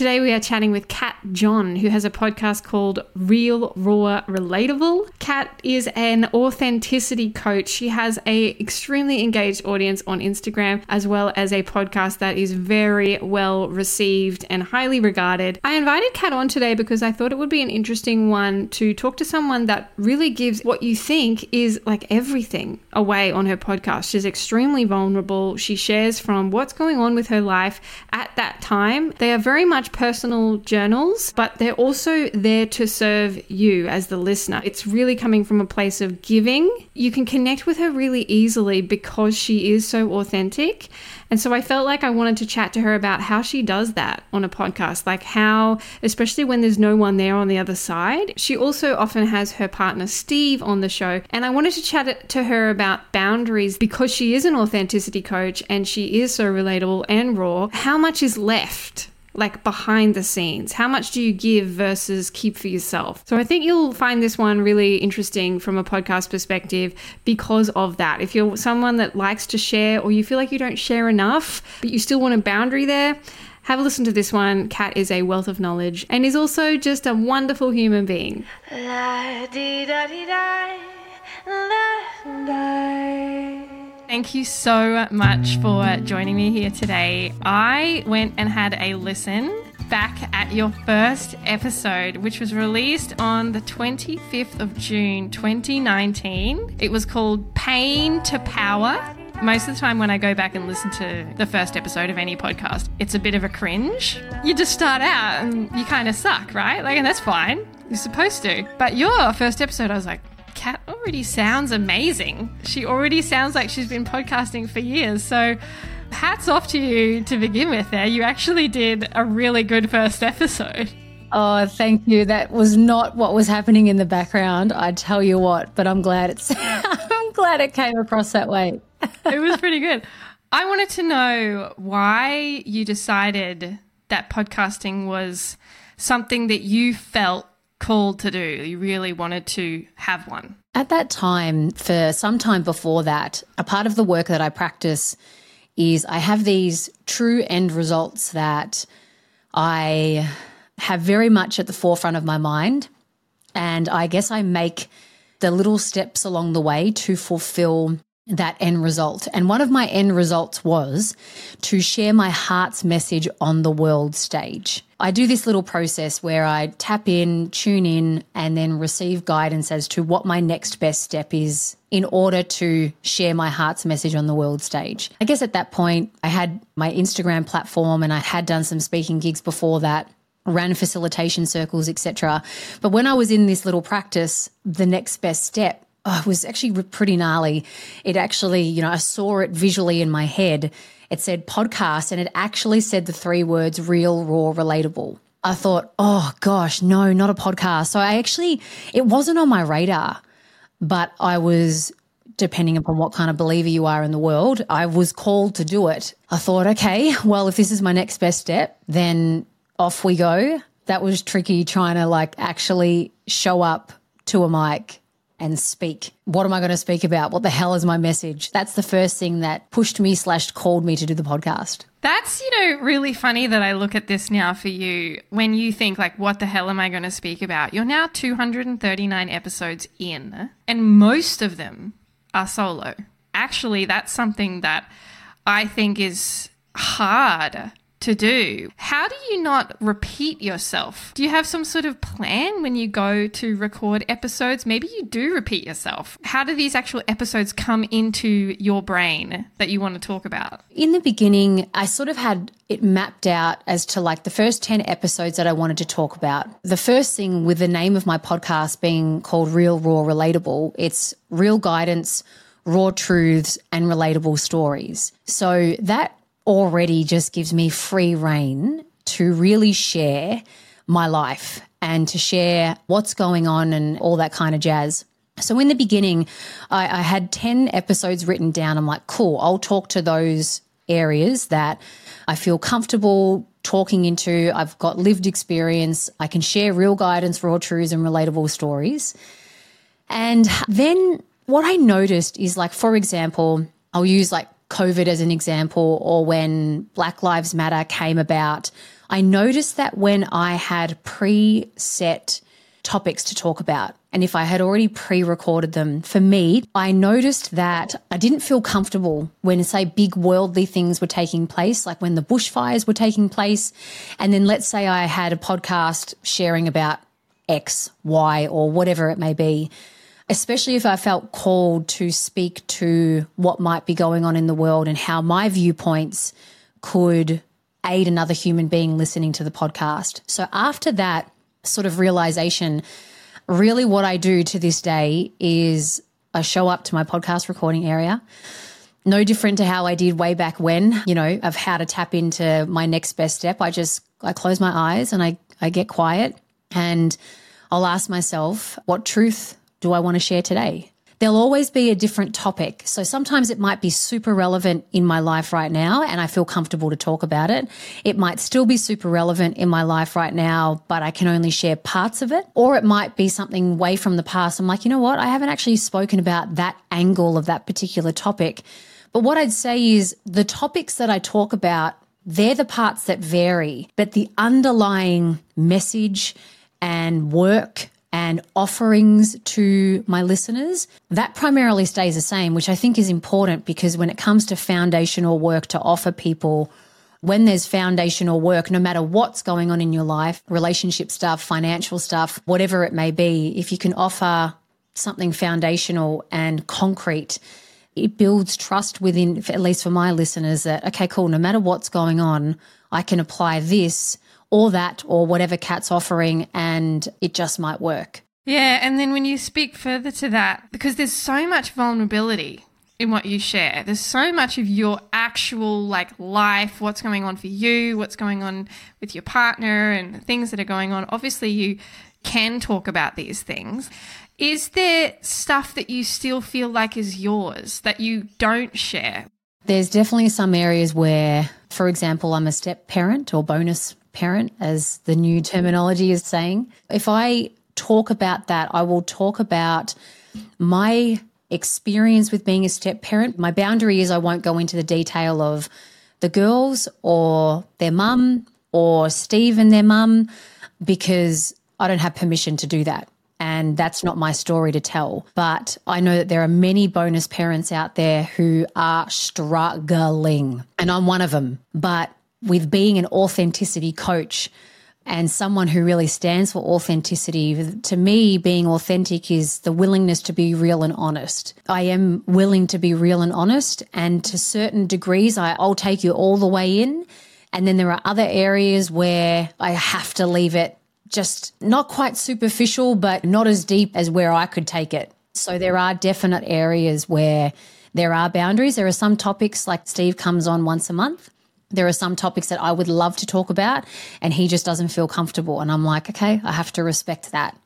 Today we are chatting with Kat John, who has a podcast called Real Raw Relatable. Kat is an authenticity coach. She has a extremely engaged audience on Instagram as well as a podcast that is very well received and highly regarded. I invited Kat on today because I thought it would be an interesting one to talk to someone that really gives what you think is like everything away on her podcast. She's extremely vulnerable. She shares from what's going on with her life at that time. They are very much personal journals, but they're also there to serve you as the listener. It's really coming from a place of giving. You can connect with her really easily because she is so authentic. And so I felt like I wanted to chat to her about how she does that on a podcast, like how, especially when there's no one there on the other side. She also often has her partner Steve on the show. And I wanted to chat to her about boundaries because she is an authenticity coach and she is so relatable and raw. How much is left? Like behind the scenes? How much do you give versus keep for yourself? So I think you'll find this one really interesting from a podcast perspective because of that. If you're someone that likes to share or you feel like you don't share enough, but you still want a boundary there, have a listen to this one. Kat is a wealth of knowledge and is also just a wonderful human being. Thank you so much for joining me here today. I went and had a listen back at your first episode, which was released on the 25th of June 2019. It was called Pain to Power. Most of the time, when I go back and listen to the first episode of any podcast, it's a bit of a cringe. You just start out and you kind of suck, right? Like, and that's fine. You're supposed to. But your first episode, I was like, Kat already sounds amazing. She already sounds like she's been podcasting for years. So, hats off to you to begin with there. You actually did a really good first episode. Oh, thank you. That was not what was happening in the background. I tell you what, but I'm glad it's I'm glad it came across that way. it was pretty good. I wanted to know why you decided that podcasting was something that you felt called to do? You really wanted to have one? At that time, for some time before that, a part of the work that I practice is I have these true end results that I have very much at the forefront of my mind. And I guess I make the little steps along the way to fulfill that end result. And one of my end results was to share my heart's message on the world stage. I do this little process where I tap in, tune in, and then receive guidance as to what my next best step is in order to share my heart's message on the world stage. I guess at that point, I had my Instagram platform and I had done some speaking gigs before that ran facilitation circles, etc. But when I was in this little practice, the next best step oh, was actually pretty gnarly. It actually, you know, I saw it visually in my head it said podcast and it actually said the three words real, raw, relatable. I thought, oh gosh, no, not a podcast. So I actually, it wasn't on my radar, but I was, depending upon what kind of believer you are in the world, I was called to do it. I thought, okay, well, if this is my next best step, then off we go. That was tricky trying to like actually show up to a mic and speak. What am I going to speak about? What the hell is my message? That's the first thing that pushed me slash called me to do the podcast. That's, you know, really funny that I look at this now for you when you think, like, what the hell am I going to speak about? You're now 239 episodes in, and most of them are solo. Actually, that's something that I think is hard to do. How do you not repeat yourself? Do you have some sort of plan when you go to record episodes? Maybe you do repeat yourself. How do these actual episodes come into your brain that you want to talk about? In the beginning, I sort of had it mapped out as to like the first 10 episodes that I wanted to talk about. The first thing with the name of my podcast being called Real, Raw, Relatable, it's real guidance, raw truths, and relatable stories. So that already just gives me free reign to really share my life and to share what's going on and all that kind of jazz. So, in the beginning, I, I, had 10 episodes written down. I'm like, cool, I'll talk to those areas that I feel comfortable talking into. I've got lived experience. I can share real guidance, raw truths, and relatable stories. And then what I noticed is, like, for example, I'll use like COVID as an example, or when Black Lives Matter came about, I noticed that when I had pre-set topics to talk about. And if I had already pre recorded them, for me, I noticed that I didn't feel comfortable when, say, big worldly things were taking place, like when the bushfires were taking place. And then let's say I had a podcast sharing about X, Y, or whatever it may be. Especially if I felt called to speak to what might be going on in the world and how my viewpoints could aid another human being listening to the podcast. So after that, sort of realization, really what I do to this day is I show up to my podcast recording area. No different to how I did way back when, you know, of how to tap into my next best step. I just I close my eyes and I I get quiet and I'll ask myself, what truth do I want to share today? there'll always be a different topic. So sometimes it might be super relevant in my life right now and I feel comfortable to talk about it. It might still be super relevant in my life right now, but I can only share parts of it. Or it might be something way from the past. I'm like, you know what? I haven't actually spoken about that angle of that particular topic. But what I'd say is the topics that I talk about, they're the parts that vary, but the underlying message and work and offerings to my listeners, that primarily stays the same, which I think is important because when it comes to foundational work to offer people, when there's foundational work, no matter what's going on in your life, relationship stuff, financial stuff, whatever it may be, if you can offer something foundational and concrete, it builds trust within, at least for my listeners, that, okay, cool, no matter what's going on, I can apply this or that or whatever Kat's offering and it just might work. Yeah, and then when you speak further to that, because there's so much vulnerability in what you share. There's so much of your actual like life, what's going on for you, what's going on with your partner and things that are going on. Obviously you can talk about these things. Is there stuff that you still feel like is yours that you don't share? There's definitely some areas where, for example, I'm a step parent or bonus parent, as the new terminology is saying. If I talk about that, I will talk about my experience with being a step parent. My boundary is I won't go into the detail of the girls or their mum or Steve and their mum because I don't have permission to do that. And that's not my story to tell. But I know that there are many bonus parents out there who are struggling, and I'm one of them. But with being an authenticity coach and someone who really stands for authenticity. To me, being authentic is the willingness to be real and honest. I am willing to be real and honest, and to certain degrees, I, will take you all the way in. And then there are other areas where I have to leave it just not quite superficial, but not as deep as where I could take it. So there are definite areas where there are boundaries. There are some topics like Steve comes on once a month there are some topics that I would love to talk about and he just doesn't feel comfortable. And I'm like, okay, I have to respect that.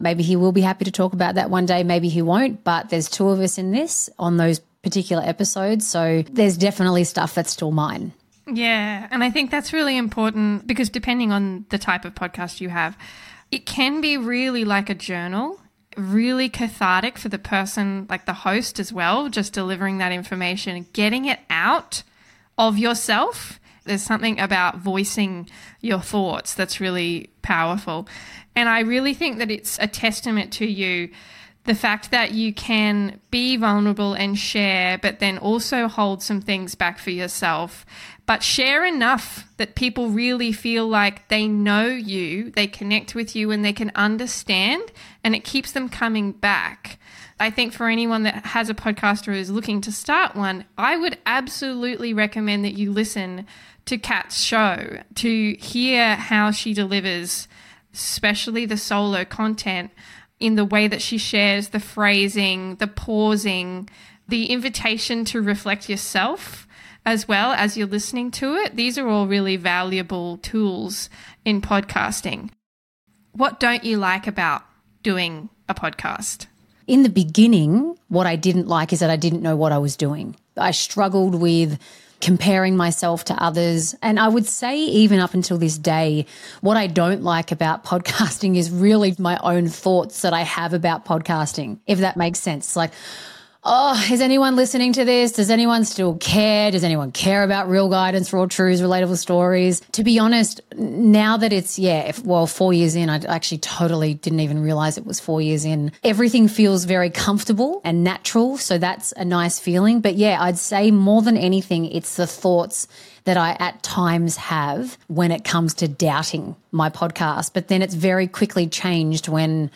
Maybe he will be happy to talk about that one day, maybe he won't, but there's two of us in this on those particular episodes. So there's definitely stuff that's still mine. Yeah. And I think that's really important because depending on the type of podcast you have, it can be really like a journal really cathartic for the person, like the host as well, just delivering that information, getting it out of yourself. There's something about voicing your thoughts that's really powerful. And I really think that it's a testament to you the fact that you can be vulnerable and share, but then also hold some things back for yourself, but share enough that people really feel like they know you, they connect with you, and they can understand, and it keeps them coming back. I think for anyone that has a podcast or is looking to start one, I would absolutely recommend that you listen to Kat's show to hear how she delivers, especially the solo content, in the way that she shares the phrasing, the pausing, the invitation to reflect yourself as well as you're listening to it. These are all really valuable tools in podcasting. What don't you like about doing a podcast? In the beginning, what I didn't like is that I didn't know what I was doing. I struggled with comparing myself to others. And I would say, even up until this day, what I don't like about podcasting is really my own thoughts that I have about podcasting, if that makes sense. Like, oh, is anyone listening to this? Does anyone still care? Does anyone care about real guidance, raw truths, relatable stories? To be honest, now that it's, yeah, if, well, four years in, I actually totally didn't even realize it was four years in. Everything feels very comfortable and natural. So that's a nice feeling. But yeah, I'd say more than anything, it's the thoughts that I at times have when it comes to doubting my podcast. But then it's very quickly changed when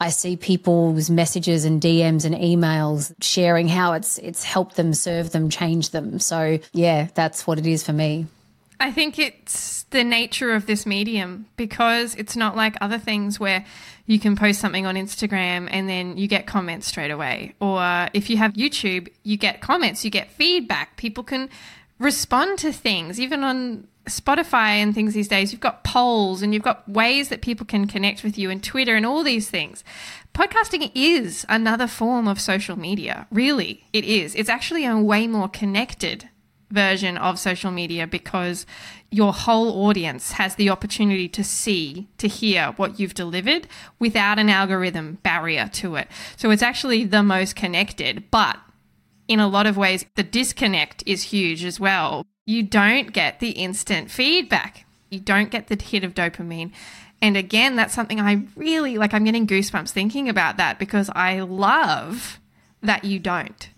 I see people's messages and DMs and emails sharing how it's it's helped them, serve them, change them. So yeah, that's what it is for me. I think it's the nature of this medium because it's not like other things where you can post something on Instagram and then you get comments straight away. Or if you have YouTube, you get comments, you get feedback. People can respond to things, even on Spotify and things these days, you've got polls and you've got ways that people can connect with you and Twitter and all these things. Podcasting is another form of social media. Really, it is. It's actually a way more connected version of social media because your whole audience has the opportunity to see, to hear what you've delivered without an algorithm barrier to it. So it's actually the most connected, but in a lot of ways, the disconnect is huge as well you don't get the instant feedback. You don't get the hit of dopamine. And again, that's something I really like. I'm getting goosebumps thinking about that because I love that you don't.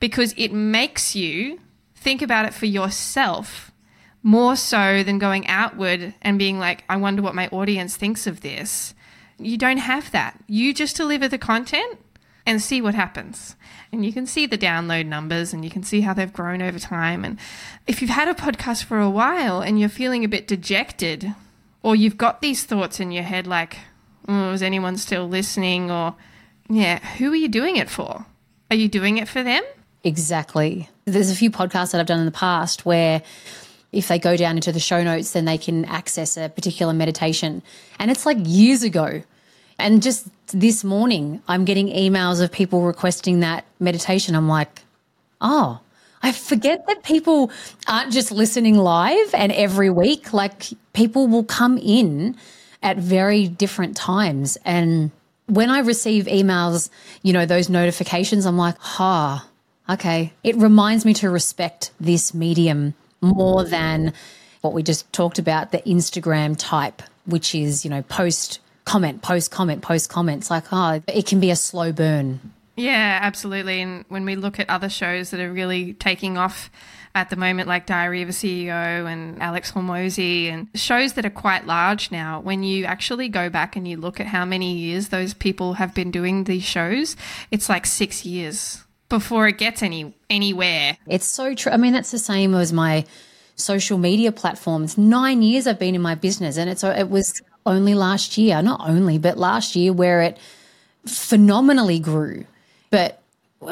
Because it makes you think about it for yourself more so than going outward and being like, I wonder what my audience thinks of this. You don't have that. You just deliver the content and see what happens and you can see the download numbers and you can see how they've grown over time. And if you've had a podcast for a while and you're feeling a bit dejected, or you've got these thoughts in your head like, oh, is anyone still listening? Or, yeah, who are you doing it for? Are you doing it for them? Exactly. There's a few podcasts that I've done in the past where if they go down into the show notes, then they can access a particular meditation. And it's like years ago. And just this morning, I'm getting emails of people requesting that meditation. I'm like, oh, I forget that people aren't just listening live and every week. Like people will come in at very different times. And when I receive emails, you know, those notifications, I'm like, oh, okay. It reminds me to respect this medium more than what we just talked about, the Instagram type, which is, you know, post comment, post comment, post comments. Like, oh, it can be a slow burn. Yeah, absolutely. And when we look at other shows that are really taking off at the moment, like Diary of a CEO and Alex Hormozi, and shows that are quite large now, when you actually go back and you look at how many years those people have been doing these shows, it's like six years before it gets any anywhere. It's so true. I mean, that's the same as my social media platforms. Nine years I've been in my business, and it's it was only last year, not only, but last year where it phenomenally grew. But,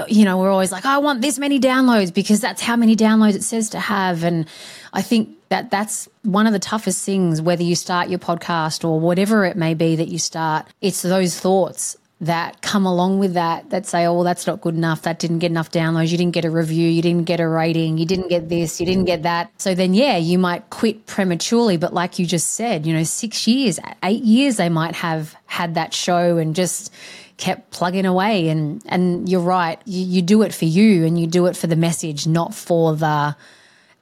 you know, we're always like, I want this many downloads because that's how many downloads it says to have. And I think that that's one of the toughest things, whether you start your podcast or whatever it may be that you start, it's those thoughts that come along with that that say, oh, well, that's not good enough. That didn't get enough downloads. You didn't get a review. You didn't get a rating. You didn't get this. You didn't get that. So then, yeah, you might quit prematurely. But like you just said, you know, six years, eight years, they might have had that show and just kept plugging away. And, and you're right. You, you do it for you and you do it for the message, not for the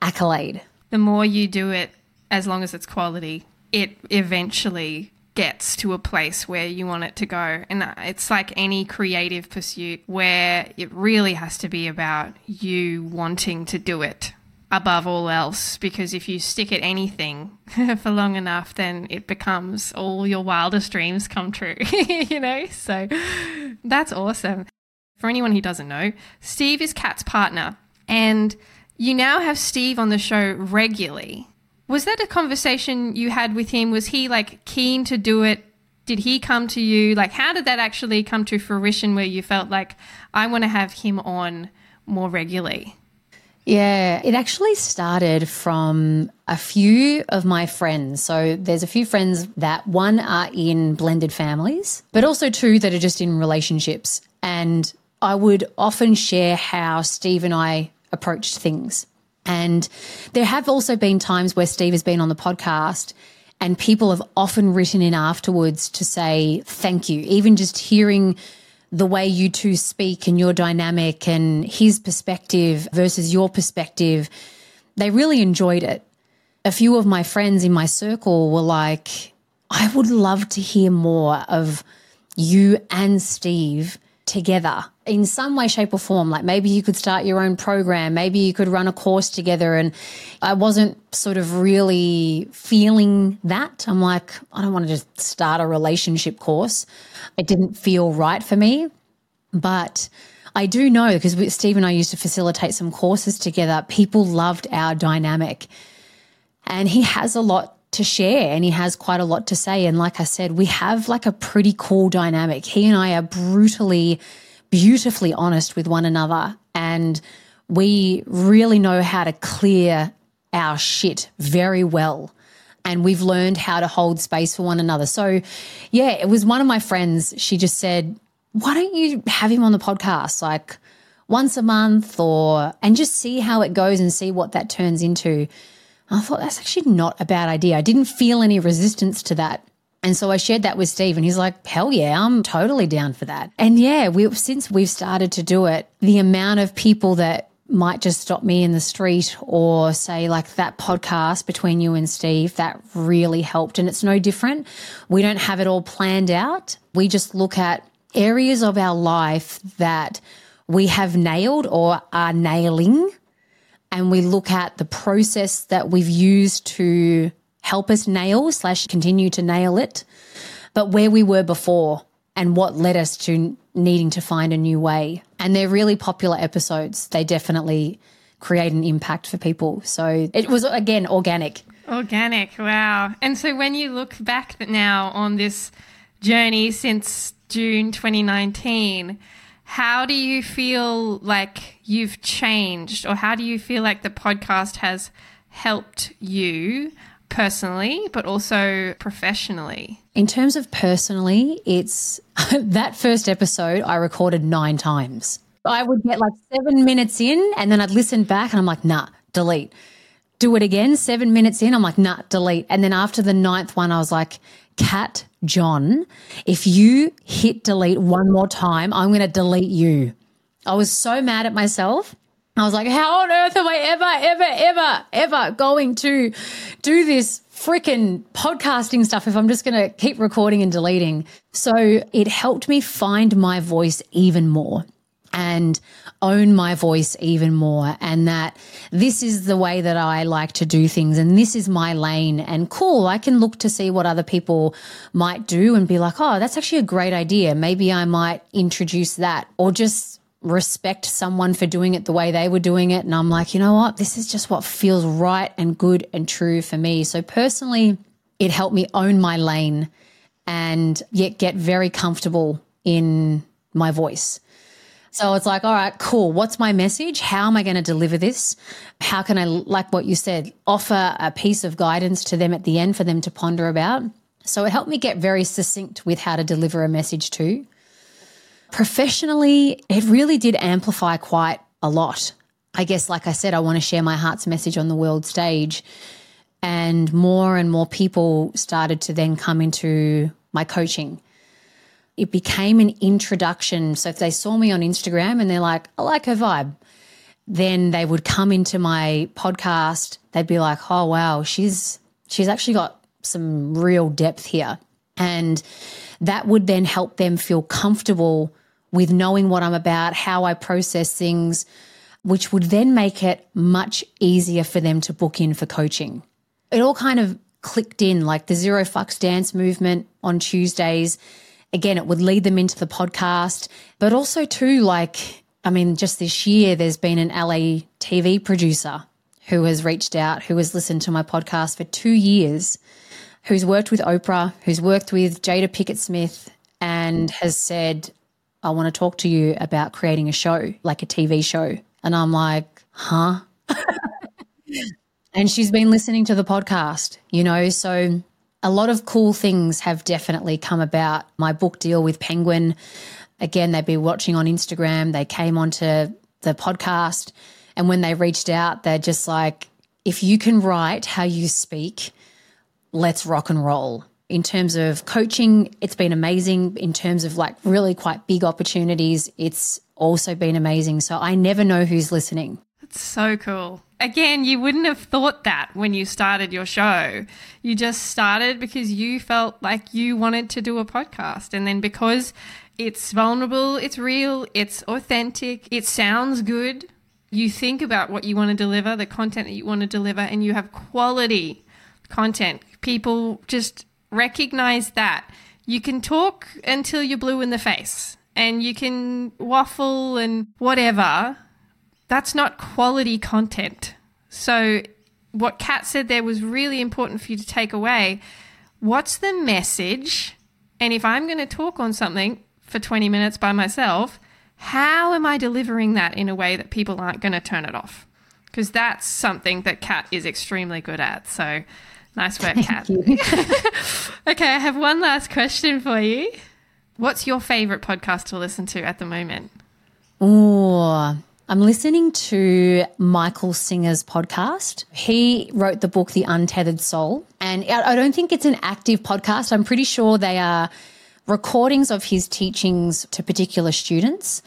accolade. The more you do it, as long as it's quality, it eventually gets to a place where you want it to go. And it's like any creative pursuit where it really has to be about you wanting to do it above all else. Because if you stick at anything for long enough, then it becomes all your wildest dreams come true, you know? So that's awesome. For anyone who doesn't know, Steve is Kat's partner. And you now have Steve on the show regularly. Was that a conversation you had with him? Was he like keen to do it? Did he come to you? Like, how did that actually come to fruition where you felt like, I want to have him on more regularly? Yeah, it actually started from a few of my friends. So there's a few friends that one are in blended families, but also two that are just in relationships. And I would often share how Steve and I approached things. And there have also been times where Steve has been on the podcast and people have often written in afterwards to say thank you. Even just hearing the way you two speak and your dynamic and his perspective versus your perspective, they really enjoyed it. A few of my friends in my circle were like, I would love to hear more of you and Steve together in some way, shape, or form. Like maybe you could start your own program, maybe you could run a course together. And I wasn't sort of really feeling that. I'm like, I don't want to just start a relationship course. It didn't feel right for me. But I do know because Steve and I used to facilitate some courses together, people loved our dynamic. And he has a lot to share and he has quite a lot to say. And like I said, we have like a pretty cool dynamic. He and I are brutally, beautifully honest with one another. And we really know how to clear our shit very well. And we've learned how to hold space for one another. So, yeah, it was one of my friends. She just said, Why don't you have him on the podcast? Like, once a month or and just see how it goes and see what that turns into I thought that's actually not a bad idea. I didn't feel any resistance to that. And so I shared that with Steve, and he's like, "Hell yeah, I'm totally down for that." And yeah, we since we've started to do it, the amount of people that might just stop me in the street or say like that podcast between you and Steve that really helped and it's no different. We don't have it all planned out. We just look at areas of our life that we have nailed or are nailing and we look at the process that we've used to help us nail slash continue to nail it, but where we were before and what led us to needing to find a new way. And they're really popular episodes. They definitely create an impact for people. So it was again organic. Organic, wow. And so when you look back now on this journey since June 2019, how do you feel like you've changed, or how do you feel like the podcast has helped you personally, but also professionally? In terms of personally, it's that first episode I recorded nine times. I would get like seven minutes in, and then I'd listen back, and I'm like, nah, delete. Do it again, seven minutes in, I'm like, nah, delete. And then after the ninth one, I was like, Kat John, if you hit delete one more time, I'm going to delete you. I was so mad at myself. I was like, how on earth am I ever, ever, ever, ever going to do this freaking podcasting stuff if I'm just going to keep recording and deleting? So it helped me find my voice even more and own my voice even more. And that this is the way that I like to do things. And this is my lane. And cool, I can look to see what other people might do and be like, oh, that's actually a great idea. Maybe I might introduce that or just respect someone for doing it the way they were doing it. And I'm like, you know what? This is just what feels right and good and true for me. So personally, it helped me own my lane and yet get very comfortable in my voice. So it's like, all right, cool. What's my message? How am I going to deliver this? How can I, like what you said, offer a piece of guidance to them at the end for them to ponder about? So it helped me get very succinct with how to deliver a message too. Professionally, it really did amplify quite a lot. I guess, like I said, I want to share my heart's message on the world stage. And more and more people started to then come into my coaching it became an introduction. So if they saw me on Instagram and they're like, I like her vibe, then they would come into my podcast. They'd be like, oh, wow, she's, she's actually got some real depth here. And that would then help them feel comfortable with knowing what I'm about, how I process things, which would then make it much easier for them to book in for coaching. It all kind of clicked in like the zero fucks dance movement on Tuesdays again, it would lead them into the podcast, but also too, like, I mean, just this year, there's been an LA TV producer who has reached out, who has listened to my podcast for two years, who's worked with Oprah, who's worked with Jada Pinkett Smith, and has said, I want to talk to you about creating a show, like a TV show. And I'm like, huh? and she's been listening to the podcast, you know, so a lot of cool things have definitely come about. My book deal with Penguin, again, they've been watching on Instagram. They came onto the podcast. And when they reached out, they're just like, if you can write how you speak, let's rock and roll. In terms of coaching, it's been amazing. In terms of like really quite big opportunities, it's also been amazing. So I never know who's listening. That's so cool. Again, you wouldn't have thought that when you started your show. You just started because you felt like you wanted to do a podcast. And then because it's vulnerable, it's real, it's authentic, it sounds good, you think about what you want to deliver, the content that you want to deliver, and you have quality content. People just recognize that. You can talk until you're blue in the face and you can waffle and whatever. That's not quality content. So, what Kat said there was really important for you to take away. What's the message? And if I'm going to talk on something for 20 minutes by myself, how am I delivering that in a way that people aren't going to turn it off? Because that's something that Kat is extremely good at. So, nice work, Kat. okay, I have one last question for you. What's your favorite podcast to listen to at the moment? Oh, I'm listening to Michael Singer's podcast. He wrote the book, The Untethered Soul. And I don't think it's an active podcast. I'm pretty sure they are recordings of his teachings to particular students.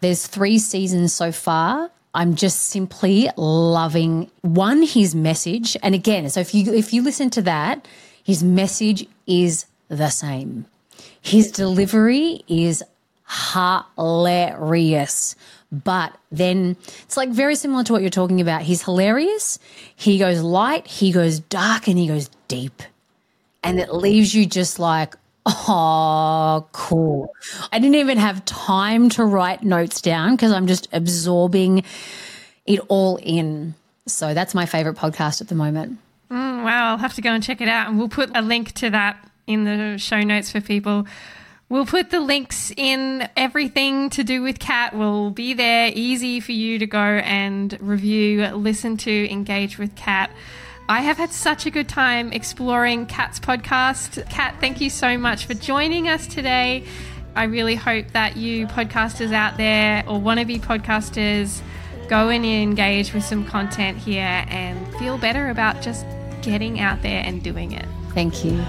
There's three seasons so far. I'm just simply loving one his message and again so if you if you listen to that his message is the same his delivery is hilarious. But then it's like very similar to what you're talking about. He's hilarious. He goes light, he goes dark, and he goes deep. And it leaves you just like, oh, cool. I didn't even have time to write notes down because I'm just absorbing it all in. So that's my favorite podcast at the moment. Mm, wow, I'll have to go and check it out. And we'll put a link to that in the show notes for people. We'll put the links in everything to do with Kat. Will be there, easy for you to go and review, listen to, engage with Kat. I have had such a good time exploring Kat's podcast. Kat, thank you so much for joining us today. I really hope that you podcasters out there or wannabe podcasters go and engage with some content here and feel better about just getting out there and doing it. Thank you.